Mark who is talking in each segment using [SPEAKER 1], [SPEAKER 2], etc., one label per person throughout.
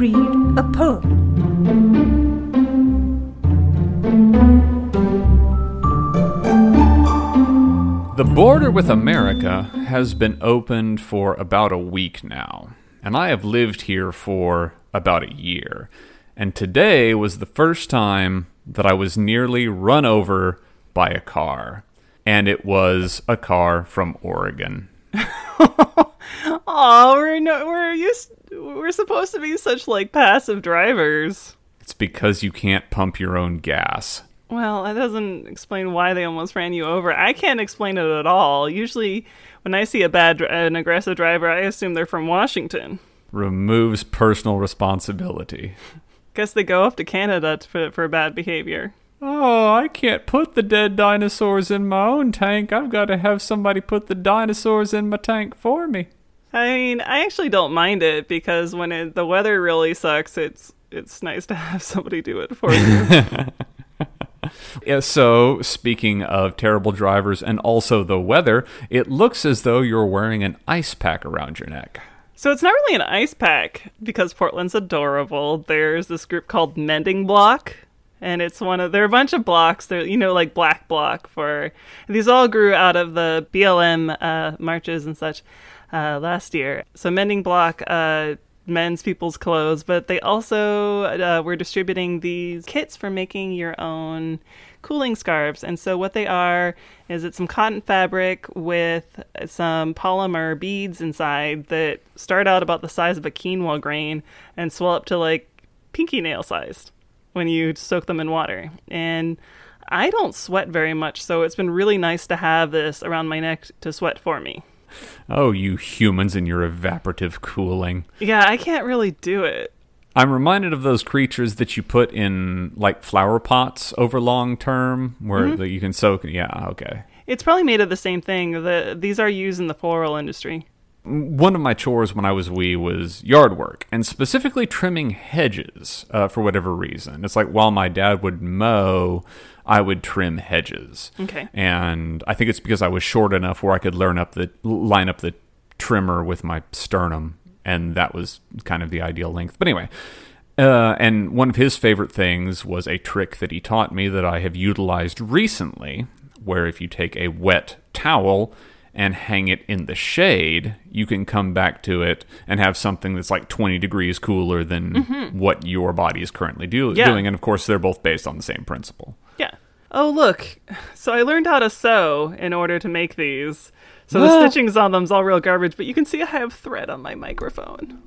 [SPEAKER 1] read a poem.
[SPEAKER 2] The border with America has been opened for about a week now, and I have lived here for about a year. And today was the first time that I was nearly run over by a car, and it was a car from Oregon.
[SPEAKER 3] Oh, we're no, we're used. We're supposed to be such like passive drivers.
[SPEAKER 2] It's because you can't pump your own gas.
[SPEAKER 3] Well, that doesn't explain why they almost ran you over. I can't explain it at all. Usually, when I see a bad, an aggressive driver, I assume they're from Washington.
[SPEAKER 2] Removes personal responsibility.
[SPEAKER 3] Guess they go up to Canada to, for for bad behavior.
[SPEAKER 2] Oh, I can't put the dead dinosaurs in my own tank. I've got to have somebody put the dinosaurs in my tank for me.
[SPEAKER 3] I mean, I actually don't mind it because when it, the weather really sucks, it's it's nice to have somebody do it for you.
[SPEAKER 2] Yeah, so, speaking of terrible drivers and also the weather, it looks as though you're wearing an ice pack around your neck.
[SPEAKER 3] So it's not really an ice pack because Portland's adorable. There's this group called Mending Block, and it's one of there are a bunch of blocks. They're you know like Black Bloc for these all grew out of the BLM uh, marches and such uh, last year. So Mending Block. Uh, mends people's clothes, but they also uh, were distributing these kits for making your own cooling scarves. And so, what they are is it's some cotton fabric with some polymer beads inside that start out about the size of a quinoa grain and swell up to like pinky nail sized when you soak them in water. And I don't sweat very much, so it's been really nice to have this around my neck to sweat for me.
[SPEAKER 2] Oh, you humans and your evaporative cooling.
[SPEAKER 3] Yeah, I can't really do it.
[SPEAKER 2] I'm reminded of those creatures that you put in like flower pots over long term where mm-hmm. the, you can soak. Yeah, okay.
[SPEAKER 3] It's probably made of the same thing. The, these are used in the floral industry.
[SPEAKER 2] One of my chores when I was wee was yard work, and specifically trimming hedges uh, for whatever reason. It's like while my dad would mow, I would trim hedges.
[SPEAKER 3] Okay.
[SPEAKER 2] And I think it's because I was short enough where I could learn up the line up the trimmer with my sternum, and that was kind of the ideal length. But anyway, uh, and one of his favorite things was a trick that he taught me that I have utilized recently, where if you take a wet towel and hang it in the shade, you can come back to it and have something that's like 20 degrees cooler than what your body is currently do-
[SPEAKER 3] Yeah.
[SPEAKER 2] doing. And of course, they're both based on the same principle.
[SPEAKER 3] Yeah. Oh, look. So I learned how to sew in order to make these. So the
[SPEAKER 2] Ah.
[SPEAKER 3] stitchings on them's all real garbage, but you can see I have thread on my microphone.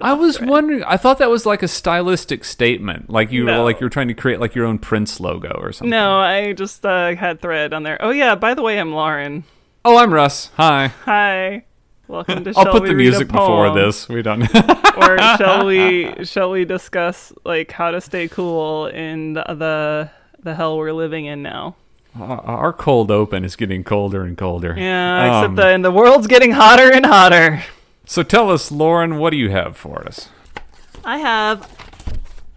[SPEAKER 2] I was
[SPEAKER 3] thread.
[SPEAKER 2] wondering. I thought that was like a stylistic statement, like you
[SPEAKER 3] No.
[SPEAKER 2] like you were trying to create like your own Prince logo or something.
[SPEAKER 3] No, I just uh, had thread on there. Oh yeah, by the way, I'm Lauren.
[SPEAKER 2] Oh, I'm Russ. Hi.
[SPEAKER 3] Hi. Welcome to
[SPEAKER 2] I'll
[SPEAKER 3] Shall
[SPEAKER 2] put
[SPEAKER 3] We
[SPEAKER 2] the
[SPEAKER 3] Read a
[SPEAKER 2] music before this. We don't.
[SPEAKER 3] or shall we shall we discuss like how to stay cool in the the, the hell we're living in now?
[SPEAKER 2] Our cold open is getting colder and colder.
[SPEAKER 3] Yeah,
[SPEAKER 2] Um,
[SPEAKER 3] except the and the world's getting hotter and hotter.
[SPEAKER 2] So tell us, Lauren, what do you have for us?
[SPEAKER 3] I have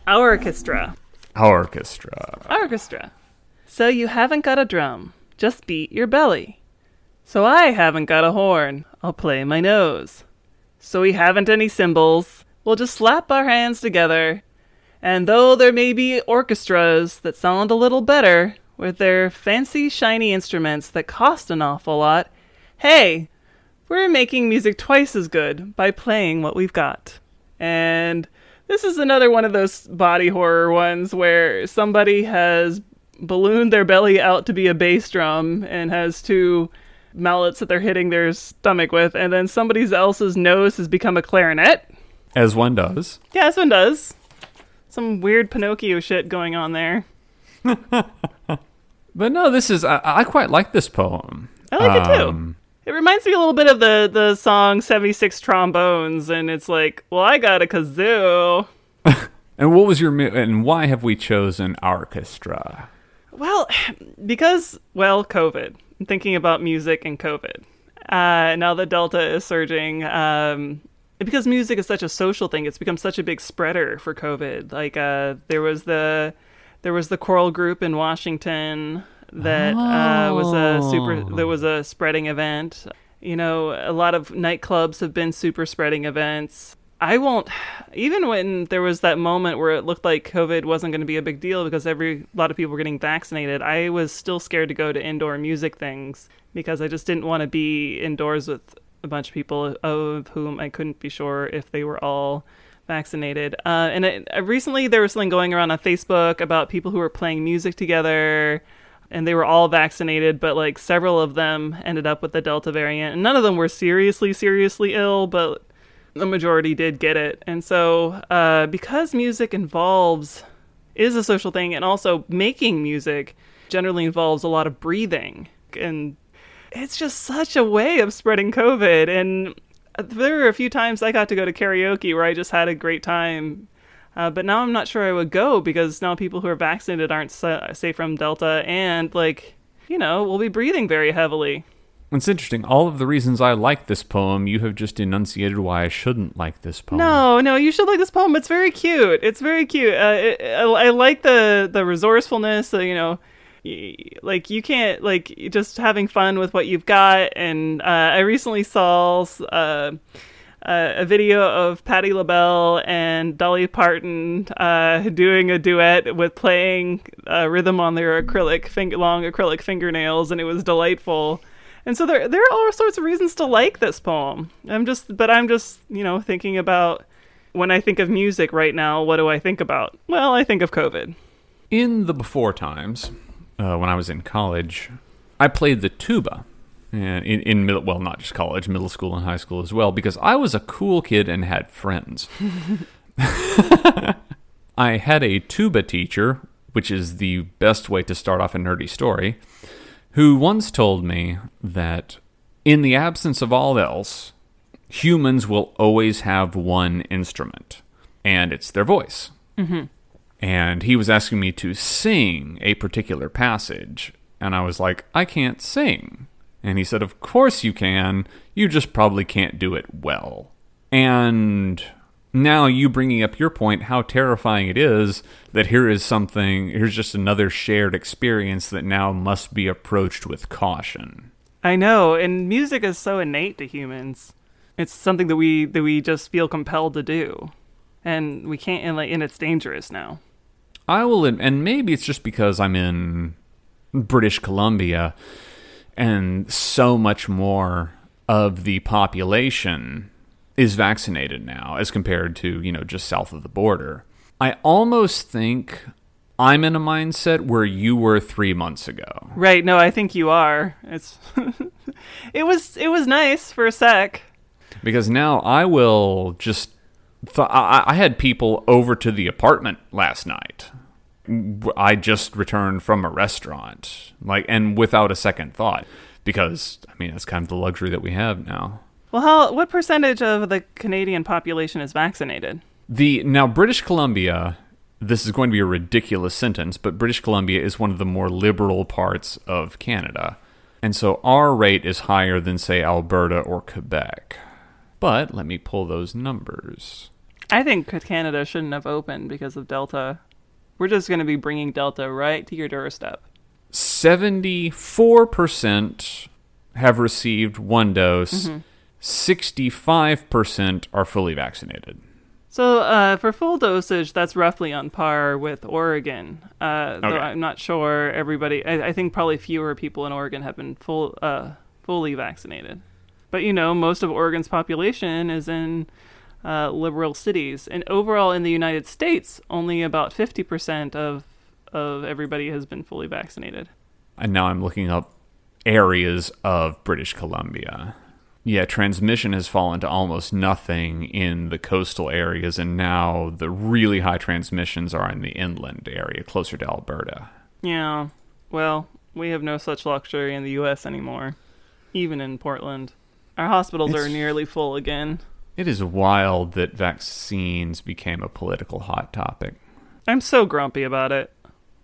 [SPEAKER 3] our orchestra.
[SPEAKER 2] Orchestra.
[SPEAKER 3] Orchestra. So you haven't got a drum, just beat your belly. So I haven't got a horn, I'll play my nose. So we haven't any cymbals, we'll just slap our hands together. And though there may be orchestras that sound a little better with their fancy shiny instruments that cost an awful lot, hey, we're making music twice as good by playing what we've got. And this is another one of those body horror ones where somebody has ballooned their belly out to be a bass drum and has two mallets that they're hitting their stomach with, and then somebody else's nose has become a clarinet.
[SPEAKER 2] As one does.
[SPEAKER 3] Yeah, as one does. Some weird Pinocchio shit going on there.
[SPEAKER 2] But no, this is. I, I quite like this poem.
[SPEAKER 3] I like it too.
[SPEAKER 2] Um,
[SPEAKER 3] It reminds me a little bit of the the song 76 Trombones, and it's like, well, I got a kazoo.
[SPEAKER 2] And what was your and why have we chosen orchestra?
[SPEAKER 3] Well, because, well, COVID. Thinking about music and COVID. Uh, now that Delta is surging. Um, because music is such a social thing, it's become such a big spreader for COVID. Like, uh, there was the there was the choral group in Washington that uh, was a super that was a spreading event. You know, a lot of nightclubs have been super spreading events. I won't. Even when there was that moment where it looked like COVID wasn't going to be a big deal because every a lot of people were getting vaccinated, I was still scared to go to indoor music things because I just didn't want to be indoors with a bunch of people of whom I couldn't be sure if they were all vaccinated. Uh, and it, uh, recently there was something going around on Facebook about people who were playing music together and they were all vaccinated, but like several of them ended up with the Delta variant. And none of them were seriously, seriously ill, but the majority did get it. And so, uh, because music involves, is a social thing, and also making music generally involves a lot of breathing. And it's just such a way of spreading COVID. And there were a few times I got to go to karaoke where I just had a great time. Uh, but now I'm not sure I would go because now people who are vaccinated aren't sa- safe from Delta, and like, you know, we'll be breathing very heavily.
[SPEAKER 2] It's interesting. All of the reasons I like this poem, you have just enunciated why I shouldn't like this poem.
[SPEAKER 3] No, no, you should like this poem. It's very cute. It's very cute. Uh, it, I, I like the the resourcefulness. You know, y- like you can't like just having fun with what you've got. And uh, I recently saw uh, uh, a video of Patti LaBelle and Dolly Parton uh, doing a duet with playing uh, rhythm on their acrylic fing- long acrylic fingernails, and it was delightful. And so there there are all sorts of reasons to like this poem. I'm just but I'm just, you know, thinking about when I think of music right now, what do I think about? Well, I think of COVID.
[SPEAKER 2] In the before times, uh, when I was in college, I played the tuba. And in, in middle, well, not just college, middle school and high school as well, because I was a cool kid and had friends. I had a tuba teacher, which is the best way to start off a nerdy story, who once told me that in the absence of all else, humans will always have one instrument, and it's their voice.
[SPEAKER 3] Mm-hmm.
[SPEAKER 2] And he was asking me to sing a particular passage, and I was like, I can't sing. And he said, Of course you can, you just probably can't do it well. And now you bringing up your point how terrifying it is that here is something here's just another shared experience that now must be approached with caution
[SPEAKER 3] I know, and music is so innate to humans. It's something that we that we just feel compelled to do, and we can't. And like, and it's dangerous now.
[SPEAKER 2] i will and maybe it's just because i'm in british columbia and so much more of the population is vaccinated now as compared to you know just south of the border i almost think i'm in a mindset where you were three months ago
[SPEAKER 3] Right? No, I think you are. It's it was it was nice for a sec.
[SPEAKER 2] because now I will just. Th- I, I had people over to the apartment last night. I just returned from a restaurant, like, and without a second thought, because I mean that's kind of the luxury that we have now.
[SPEAKER 3] Well, how what percentage of the Canadian population is vaccinated?
[SPEAKER 2] The now British Columbia. This is going to be a ridiculous sentence, but British Columbia is one of the more liberal parts of Canada. And so our rate is higher than, say, Alberta or Quebec. But let me pull those numbers.
[SPEAKER 3] I think Canada shouldn't have opened because of Delta. We're just going to be bringing Delta right to your doorstep.
[SPEAKER 2] 74% have received one dose, mm-hmm. 65% are fully vaccinated.
[SPEAKER 3] So, uh, for full dosage, that's roughly on par with Oregon. Uh, Though
[SPEAKER 2] Okay.
[SPEAKER 3] I'm not sure everybody. I, I think probably fewer people in Oregon have been full, uh, fully vaccinated. But you know, most of Oregon's population is in uh, liberal cities, and overall in the United States, only about 50% of of everybody has been fully vaccinated.
[SPEAKER 2] And now I'm looking up areas of British Columbia. Yeah, transmission has fallen to almost nothing in the coastal areas, and now the really high transmissions are in the inland area, closer to Alberta.
[SPEAKER 3] Yeah. Well, we have no such luxury in the U.S. anymore, even in Portland. Our hospitals are nearly full again.
[SPEAKER 2] It is wild that vaccines became a political hot topic.
[SPEAKER 3] I'm so grumpy about it.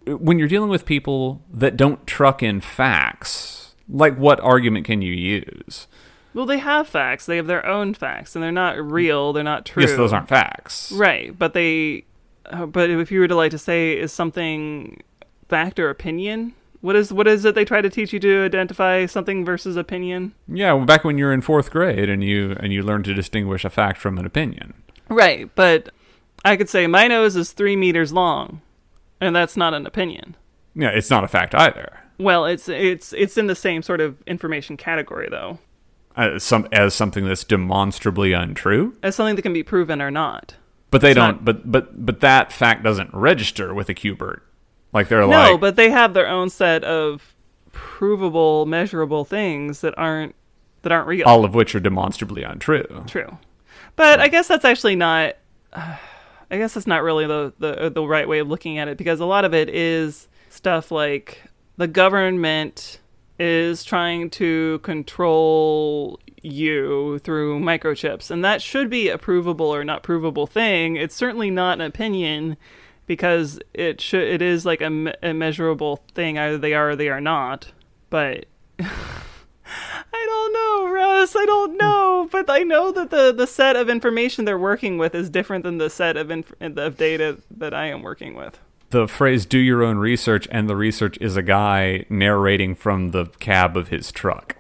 [SPEAKER 2] when you're dealing with people that don't truck in facts, like what argument can you use?
[SPEAKER 3] Well, they have facts. They have their own facts, and they're not real. They're not true.
[SPEAKER 2] Yes, those aren't facts.
[SPEAKER 3] right. But they, uh, but if you were to like to say is something fact or opinion, what is what is it they try to teach you to identify something versus opinion?
[SPEAKER 2] Yeah, well, back when you were in fourth grade and you and you learned to distinguish a fact from an opinion.
[SPEAKER 3] Right, but I could say my nose is three meters long, and that's not an opinion.
[SPEAKER 2] Yeah, it's not a fact either.
[SPEAKER 3] Well, it's it's it's in the same sort of information category though,
[SPEAKER 2] Uh, some as something that's demonstrably untrue.
[SPEAKER 3] as something that can be proven or not.
[SPEAKER 2] But they
[SPEAKER 3] It's
[SPEAKER 2] don't.
[SPEAKER 3] not-
[SPEAKER 2] But but but that fact doesn't register with a Qbert. Like they're
[SPEAKER 3] No,
[SPEAKER 2] like,
[SPEAKER 3] but they have their own set of provable, measurable things that aren't that aren't real.
[SPEAKER 2] all of which are demonstrably untrue.
[SPEAKER 3] True, but I guess that's actually not. I guess that's not really the, the the right way of looking at it because a lot of it is stuff like the government is trying to control you through microchips, and that should be a provable or not provable thing. It's certainly not an opinion because it should it is like a, me- a measurable thing. Either they are or they are not. But I don't know, Russ. I don't know, but I know that the the set of information they're working with is different than the set of inf- of data that I am working with.
[SPEAKER 2] The phrase "do your own research" and the research is a guy narrating from the cab of his truck.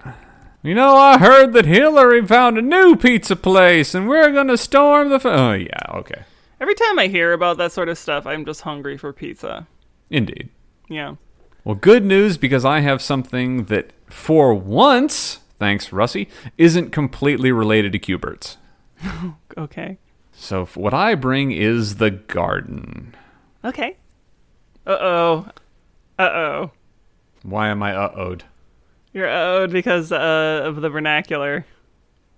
[SPEAKER 2] You know, I heard that Hillary found a new pizza place, and we're gonna storm the. F- oh yeah, okay,
[SPEAKER 3] Every time I hear about that sort of stuff, I'm just hungry for pizza.
[SPEAKER 2] indeed.
[SPEAKER 3] Yeah.
[SPEAKER 2] Well, good news because I have something that, for once, thanks Russie, isn't completely related to Qberts.
[SPEAKER 3] Okay.
[SPEAKER 2] So what I bring is the garden.
[SPEAKER 3] Okay. Uh oh. Uh oh.
[SPEAKER 2] Why am I uh-oh'd?
[SPEAKER 3] You're owed because uh, of the vernacular.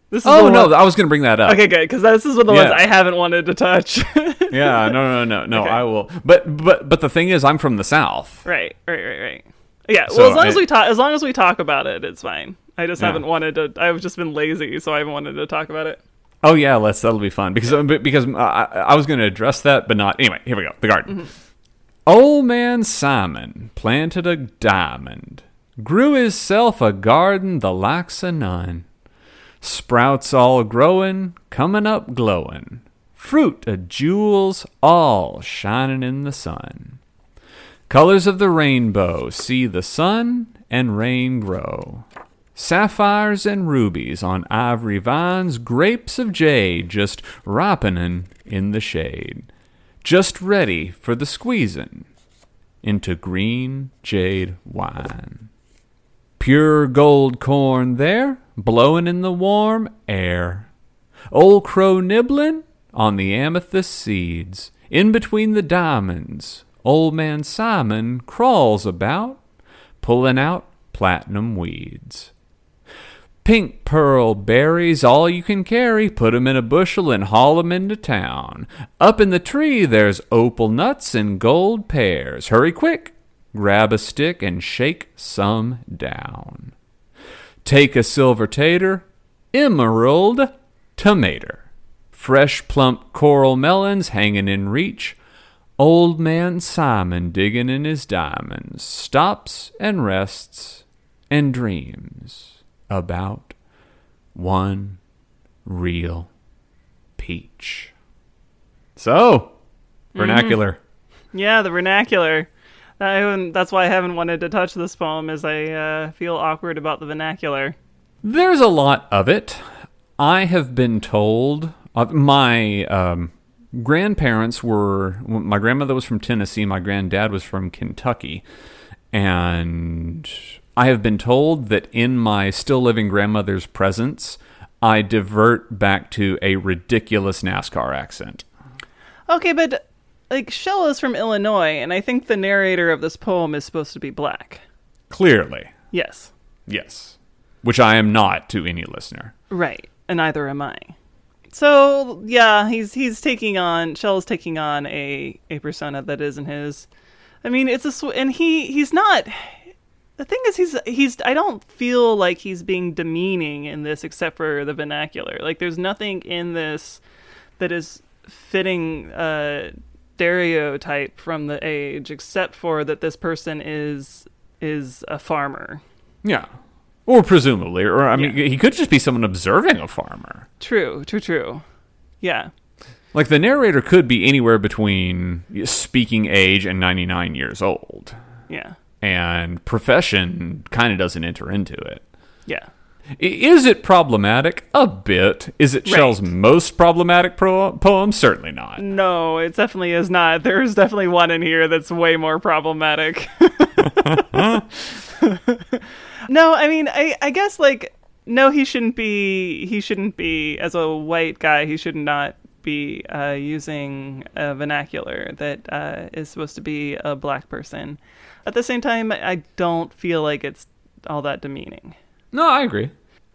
[SPEAKER 3] This is
[SPEAKER 2] Oh no,
[SPEAKER 3] one-
[SPEAKER 2] I was gonna bring that up.
[SPEAKER 3] Okay, good, because this is one of the
[SPEAKER 2] Yeah.
[SPEAKER 3] ones I haven't wanted to touch.
[SPEAKER 2] Yeah, no, no, no, no.
[SPEAKER 3] Okay.
[SPEAKER 2] I will. But but but the thing is, I'm from the south.
[SPEAKER 3] right, right, right, right. Yeah.
[SPEAKER 2] So
[SPEAKER 3] well, as long as we talk, as long as we talk about it, it's fine. I just
[SPEAKER 2] Yeah.
[SPEAKER 3] haven't wanted to. I've just been lazy, so I haven't wanted to talk about it.
[SPEAKER 2] Oh yeah, let's. That'll be fun because but- because uh, I, I was gonna address that, but not. Anyway, here we go. The garden. Old man Simon planted a diamond, grew hisself a garden the likes o' none. Sprouts all growing, coming up glowing, fruit o' jewels all shining in the sun. Colors of the rainbow see the sun and rain grow. Sapphires and rubies on ivory vines, grapes of jade just ripening in the shade, just ready for the squeezing into green jade wine. Pure gold corn there, blowing in the warm air. Old crow nibbling on the amethyst seeds. In between the diamonds, old man Simon crawls about, pulling out platinum weeds. Pink pearl berries, all you can carry. Put 'em in a bushel and haul 'em into town. Up in the tree, there's opal nuts and gold pears. Hurry quick, grab a stick and shake some down. Take a silver tater, emerald tomato, fresh plump coral melons hanging in reach. Old man Simon digging in his diamonds stops and rests and dreams about one real peach. So, vernacular.
[SPEAKER 3] Yeah, the vernacular. I that's why I haven't wanted to touch this poem, as I uh, feel awkward about the vernacular.
[SPEAKER 2] There's a lot of it. I have been told uh, my um, grandparents were my grandmother was from Tennessee, my granddad was from Kentucky, and I have been told that in my still living grandmother's presence, I divert back to a ridiculous NASCAR accent.
[SPEAKER 3] Okay, but like Shel is from Illinois, and I think the narrator of this poem is supposed to be black.
[SPEAKER 2] Clearly,
[SPEAKER 3] Yes,
[SPEAKER 2] yes, which I am not to any listener.
[SPEAKER 3] right, and neither am I. So yeah, he's he's taking on Shel is taking on a a persona that isn't his. I mean, it's a sw- and he he's not. The thing is, he's he's. I don't feel like he's being demeaning in this, except for the vernacular. Like, there's nothing in this that is fitting uh, stereotype from the age, except for that this person is is a farmer.
[SPEAKER 2] Yeah, or presumably, or I mean,
[SPEAKER 3] Yeah.
[SPEAKER 2] he could just be someone observing a farmer.
[SPEAKER 3] True, true, true. Yeah,
[SPEAKER 2] Like the narrator could be anywhere between speaking age and 99 years old.
[SPEAKER 3] yeah,
[SPEAKER 2] And profession kind of doesn't enter into it.
[SPEAKER 3] yeah.
[SPEAKER 2] Is it problematic? A bit. Is it
[SPEAKER 3] Shel's
[SPEAKER 2] most problematic pro- poem? Certainly not.
[SPEAKER 3] No, it definitely is not. There's definitely one in here that's way more problematic. no, I mean, I, I guess like no, he shouldn't be. He shouldn't be as a white guy. He should not be uh, using a vernacular that uh, is supposed to be a black person. At the same time, I don't feel like it's all that demeaning.
[SPEAKER 2] No, I agree.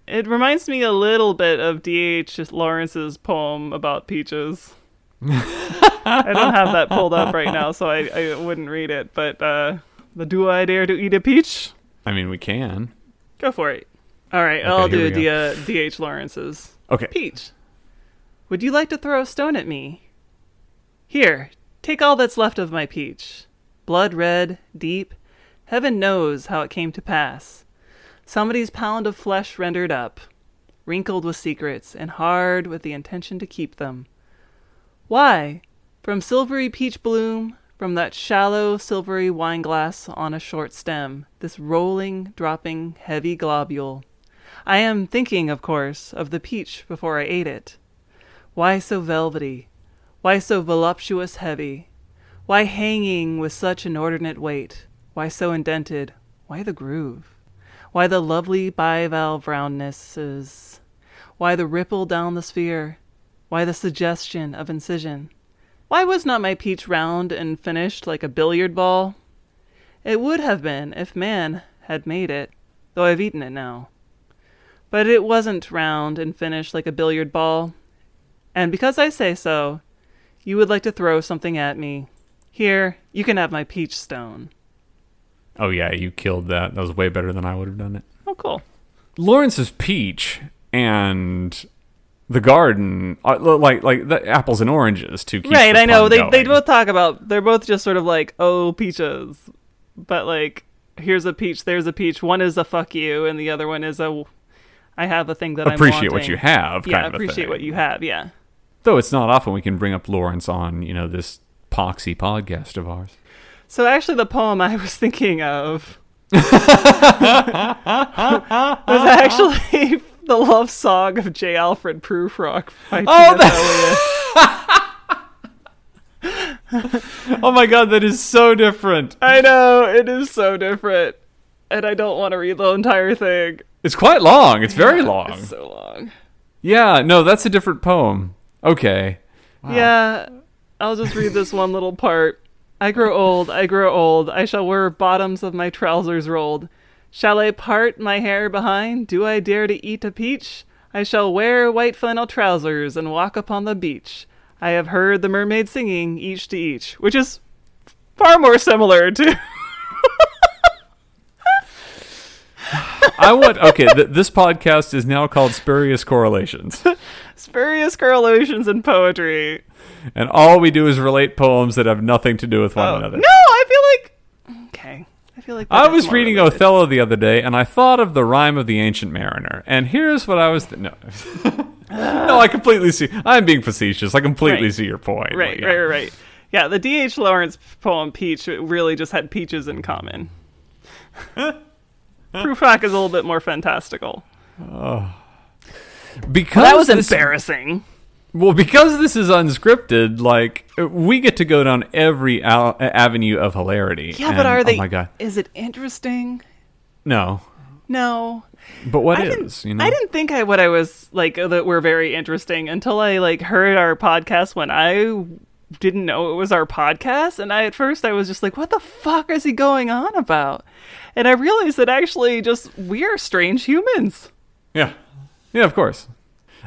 [SPEAKER 3] It reminds me a little bit of D.H. Lawrence's poem about peaches. I don't have that pulled up right now, so I, I wouldn't read it. But uh, the Do I Dare to Eat a Peach?
[SPEAKER 2] I mean, we can.
[SPEAKER 3] Go for it. All right,
[SPEAKER 2] Okay,
[SPEAKER 3] I'll do the uh, D.H. Lawrence's.
[SPEAKER 2] Okay.
[SPEAKER 3] Peach, would you like to throw a stone at me? Here, take all that's left of my peach. Blood red, deep. Heaven knows how it came to pass. Somebody's pound of flesh rendered up, wrinkled with secrets, and hard with the intention to keep them. Why? From silvery peach bloom, from that shallow silvery wine glass on a short stem, this rolling, dropping, heavy globule. I am thinking, of course, of the peach before I ate it. Why so velvety? Why so voluptuous heavy? Why hanging with such inordinate weight? Why so indented? Why the groove? Why the lovely bivalve roundnesses? Why the ripple down the sphere? Why the suggestion of incision? Why was not my peach round and finished like a billiard ball? It would have been if man had made it, though I've eaten it now. But it wasn't round and finished like a billiard ball. And because I say so, you would like to throw something at me. Here, you can have my peach stone.
[SPEAKER 2] Oh yeah, you killed that. That was way better than I would have done it.
[SPEAKER 3] Oh, cool.
[SPEAKER 2] Lawrence's peach and the garden, uh, are, like like the apples and oranges to keep
[SPEAKER 3] right,
[SPEAKER 2] the
[SPEAKER 3] I know. They
[SPEAKER 2] going.
[SPEAKER 3] they both talk about they're both just sort of like, oh, peaches. But like, here's a peach, there's a peach. One is a fuck you, and the other one is a I have a thing that
[SPEAKER 2] appreciate
[SPEAKER 3] I'm
[SPEAKER 2] what you have.
[SPEAKER 3] Yeah,
[SPEAKER 2] kind of a
[SPEAKER 3] appreciate
[SPEAKER 2] thing.
[SPEAKER 3] what you have. Yeah.
[SPEAKER 2] Though it's not often we can bring up Lawrence on you know this poxy podcast of ours.
[SPEAKER 3] So actually, the poem I was thinking of was actually the love song of J. Alfred Prufrock by
[SPEAKER 2] Oh,
[SPEAKER 3] T.S. Eliot.
[SPEAKER 2] Oh my god, that is so different.
[SPEAKER 3] I know it is so different, and I don't want to read the entire thing.
[SPEAKER 2] It's quite long. It's very long.
[SPEAKER 3] It's so long.
[SPEAKER 2] Yeah, no, that's a different poem. Okay.
[SPEAKER 3] Yeah, I'll just read this one little part. I grow old, I grow old. I shall wear bottoms of my trousers rolled. Shall I part my hair behind? Do I dare to eat a peach? I shall wear white flannel trousers and walk upon the beach. I have heard the mermaid singing each to each, which is far more similar to.
[SPEAKER 2] I want okay, th- this podcast is now called Spurious Correlations.
[SPEAKER 3] Spurious correlations in poetry.
[SPEAKER 2] And all we do is relate poems that have nothing to do with one
[SPEAKER 3] Oh,
[SPEAKER 2] another.
[SPEAKER 3] No, I feel like. Okay. I feel like.
[SPEAKER 2] I was reading
[SPEAKER 3] related.
[SPEAKER 2] Othello the other day, and I thought of the rhyme of the Ancient Mariner. And here's what I was th- no, no, I completely see. I'm being facetious. I completely
[SPEAKER 3] Right.
[SPEAKER 2] see your point.
[SPEAKER 3] Right,
[SPEAKER 2] yeah.
[SPEAKER 3] right, right, right. Yeah, the D.H. Lawrence poem Peach really just had peaches in common. Prufrock is a little bit more fantastical. Oh.
[SPEAKER 2] Because
[SPEAKER 3] That was
[SPEAKER 2] this,
[SPEAKER 3] embarrassing.
[SPEAKER 2] Well, because this is unscripted, like we get to go down every al- avenue of hilarity.
[SPEAKER 3] Yeah,
[SPEAKER 2] and-
[SPEAKER 3] but are oh they?
[SPEAKER 2] Oh my god,
[SPEAKER 3] Is it interesting?
[SPEAKER 2] no.
[SPEAKER 3] No.
[SPEAKER 2] But what
[SPEAKER 3] I
[SPEAKER 2] is? You know,
[SPEAKER 3] I didn't think I what I was like that were very interesting until I like heard our podcast when I didn't know it was our podcast and I at first I was just like what the fuck is he going on about? And I realized that actually just we're strange humans.
[SPEAKER 2] Yeah. Yeah, of course.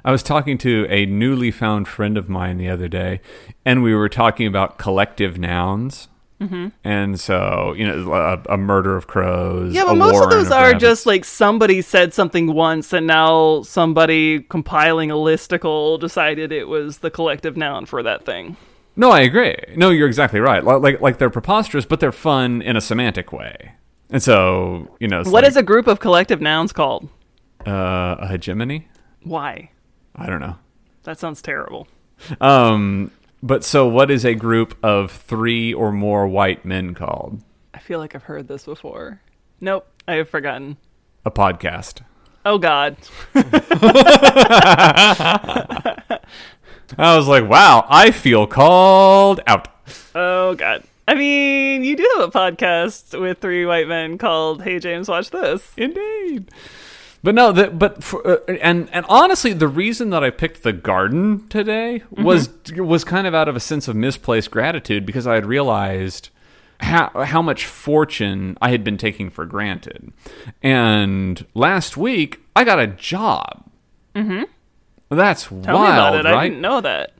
[SPEAKER 2] I was talking to a newly found friend of mine the other day, and we were talking about collective nouns. Mm-hmm. And so, you know, a, a murder of crows.
[SPEAKER 3] Yeah, but most of those are
[SPEAKER 2] rabbits.
[SPEAKER 3] just like somebody said something once and now somebody compiling a listicle decided it was the collective noun for that thing.
[SPEAKER 2] No, I agree. No, you're exactly right. Like, like, like they're preposterous, but they're fun in a semantic way. And so, you know,
[SPEAKER 3] What
[SPEAKER 2] like,
[SPEAKER 3] is a group of collective nouns called?
[SPEAKER 2] uh, a hegemony?
[SPEAKER 3] Why?
[SPEAKER 2] I don't know.
[SPEAKER 3] That sounds terrible.
[SPEAKER 2] Um, but so, what is a group of three or more white men called?
[SPEAKER 3] I feel like I've heard this before. Nope, I have forgotten.
[SPEAKER 2] A podcast.
[SPEAKER 3] Oh God.
[SPEAKER 2] I was like, wow, I feel called out.
[SPEAKER 3] Oh God. I mean, you do have a podcast with three white men called "Hey James, Watch This."
[SPEAKER 2] Indeed. But no, that but for, uh, and and honestly, the reason that I picked the garden today was was kind of out of a sense of misplaced gratitude because I had realized how how much fortune I had been taking for granted, and last week I got a job. Mm-hmm. That's
[SPEAKER 3] Tell
[SPEAKER 2] wild,
[SPEAKER 3] me about it.
[SPEAKER 2] right?
[SPEAKER 3] I didn't know that.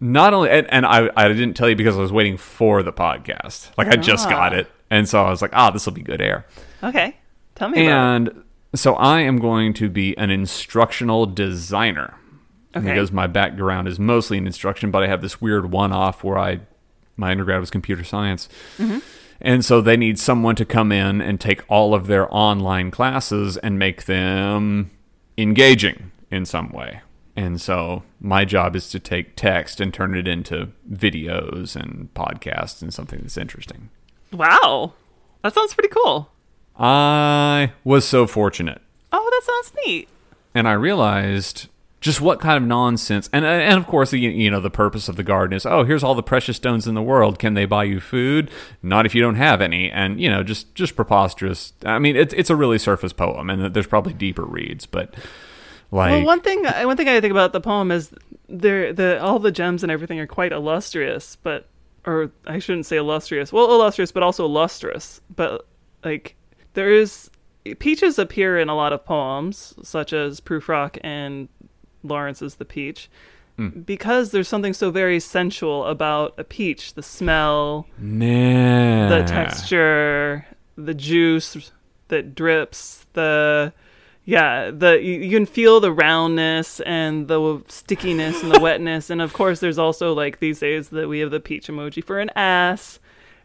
[SPEAKER 2] not only and, and I, I didn't tell you because I was waiting for the podcast. Like I just got it, and so I was like, ah, this will be good air.
[SPEAKER 3] Okay. Tell me about
[SPEAKER 2] And so I am going to be an instructional designer
[SPEAKER 3] Okay.
[SPEAKER 2] because my background is mostly in instruction, but I have this weird one-off where I my undergrad was computer science. And so they need someone to come in and take all of their online classes and make them engaging in some way. And so my job is to take text and turn it into videos and podcasts and something that's interesting.
[SPEAKER 3] Wow. That sounds pretty cool.
[SPEAKER 2] I was so fortunate.
[SPEAKER 3] Oh, that sounds neat.
[SPEAKER 2] and I realized just what kind of nonsense. And and of course, you, you know, the purpose of the garden is, oh, here's all the precious stones in the world. Can they buy you food? Not if you don't have any. And you know, just just preposterous. I mean, it's it's a really surface poem, and there's probably deeper reads, but like,
[SPEAKER 3] Well, one thing uh, one thing I think about the poem is there the all the gems and everything are quite illustrious, but or I shouldn't say illustrious. Well, illustrious, but also lustrous. But like there is peaches appear in a lot of poems, such as Prufrock and Lawrence's The Peach, hmm. because there's something so very sensual about a peach. The smell,
[SPEAKER 2] nah.
[SPEAKER 3] the texture, the juice that drips, the yeah, the you, you can feel the roundness and the stickiness and the wetness, and of course, there's also like these days that we have the peach emoji for an ass,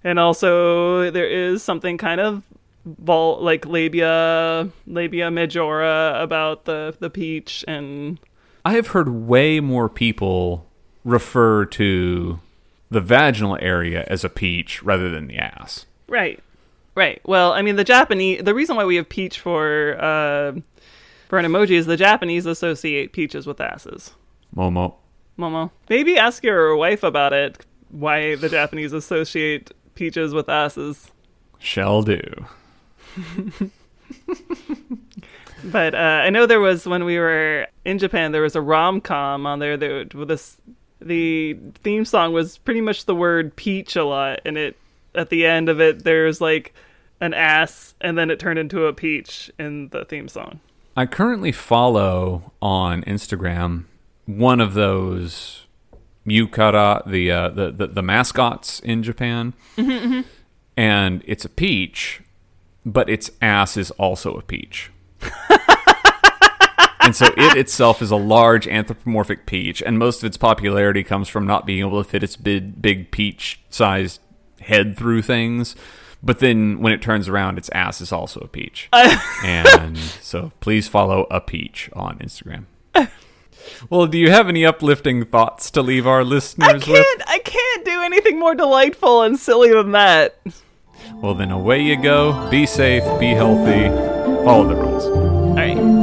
[SPEAKER 3] and also there is something kind of vol like labia labia majora about the the peach and
[SPEAKER 2] I have heard way more people refer to the vaginal area as a peach rather than the ass.
[SPEAKER 3] Right. Right. Well, I mean, the Japanese. The reason why we have peach for uh, for an emoji is the Japanese associate peaches with asses.
[SPEAKER 2] Momo.
[SPEAKER 3] Momo, maybe ask your wife about it. Why the Japanese associate peaches with asses?
[SPEAKER 2] Shall do.
[SPEAKER 3] But uh, I know there was when we were in Japan, there was a rom com on there that with this. The theme song was pretty much the word peach a lot, and it at the end of it, there's like an ass, and then it turned into a peach in the theme song.
[SPEAKER 2] I currently follow on Instagram one of those yukara, the uh, the, the the mascots in Japan, and it's a peach, but its ass is also a peach. and so it itself is a large anthropomorphic peach, and most of its popularity comes from not being able to fit its big, big peach-sized head through things. But then when it turns around, its ass is also a peach. and so please follow a peach on Instagram. Well, do you have any uplifting thoughts to leave our
[SPEAKER 3] I
[SPEAKER 2] listeners with?
[SPEAKER 3] can't. I can't do anything more delightful and silly than that.
[SPEAKER 2] Well, then away you go. Be safe, be healthy, follow the rules.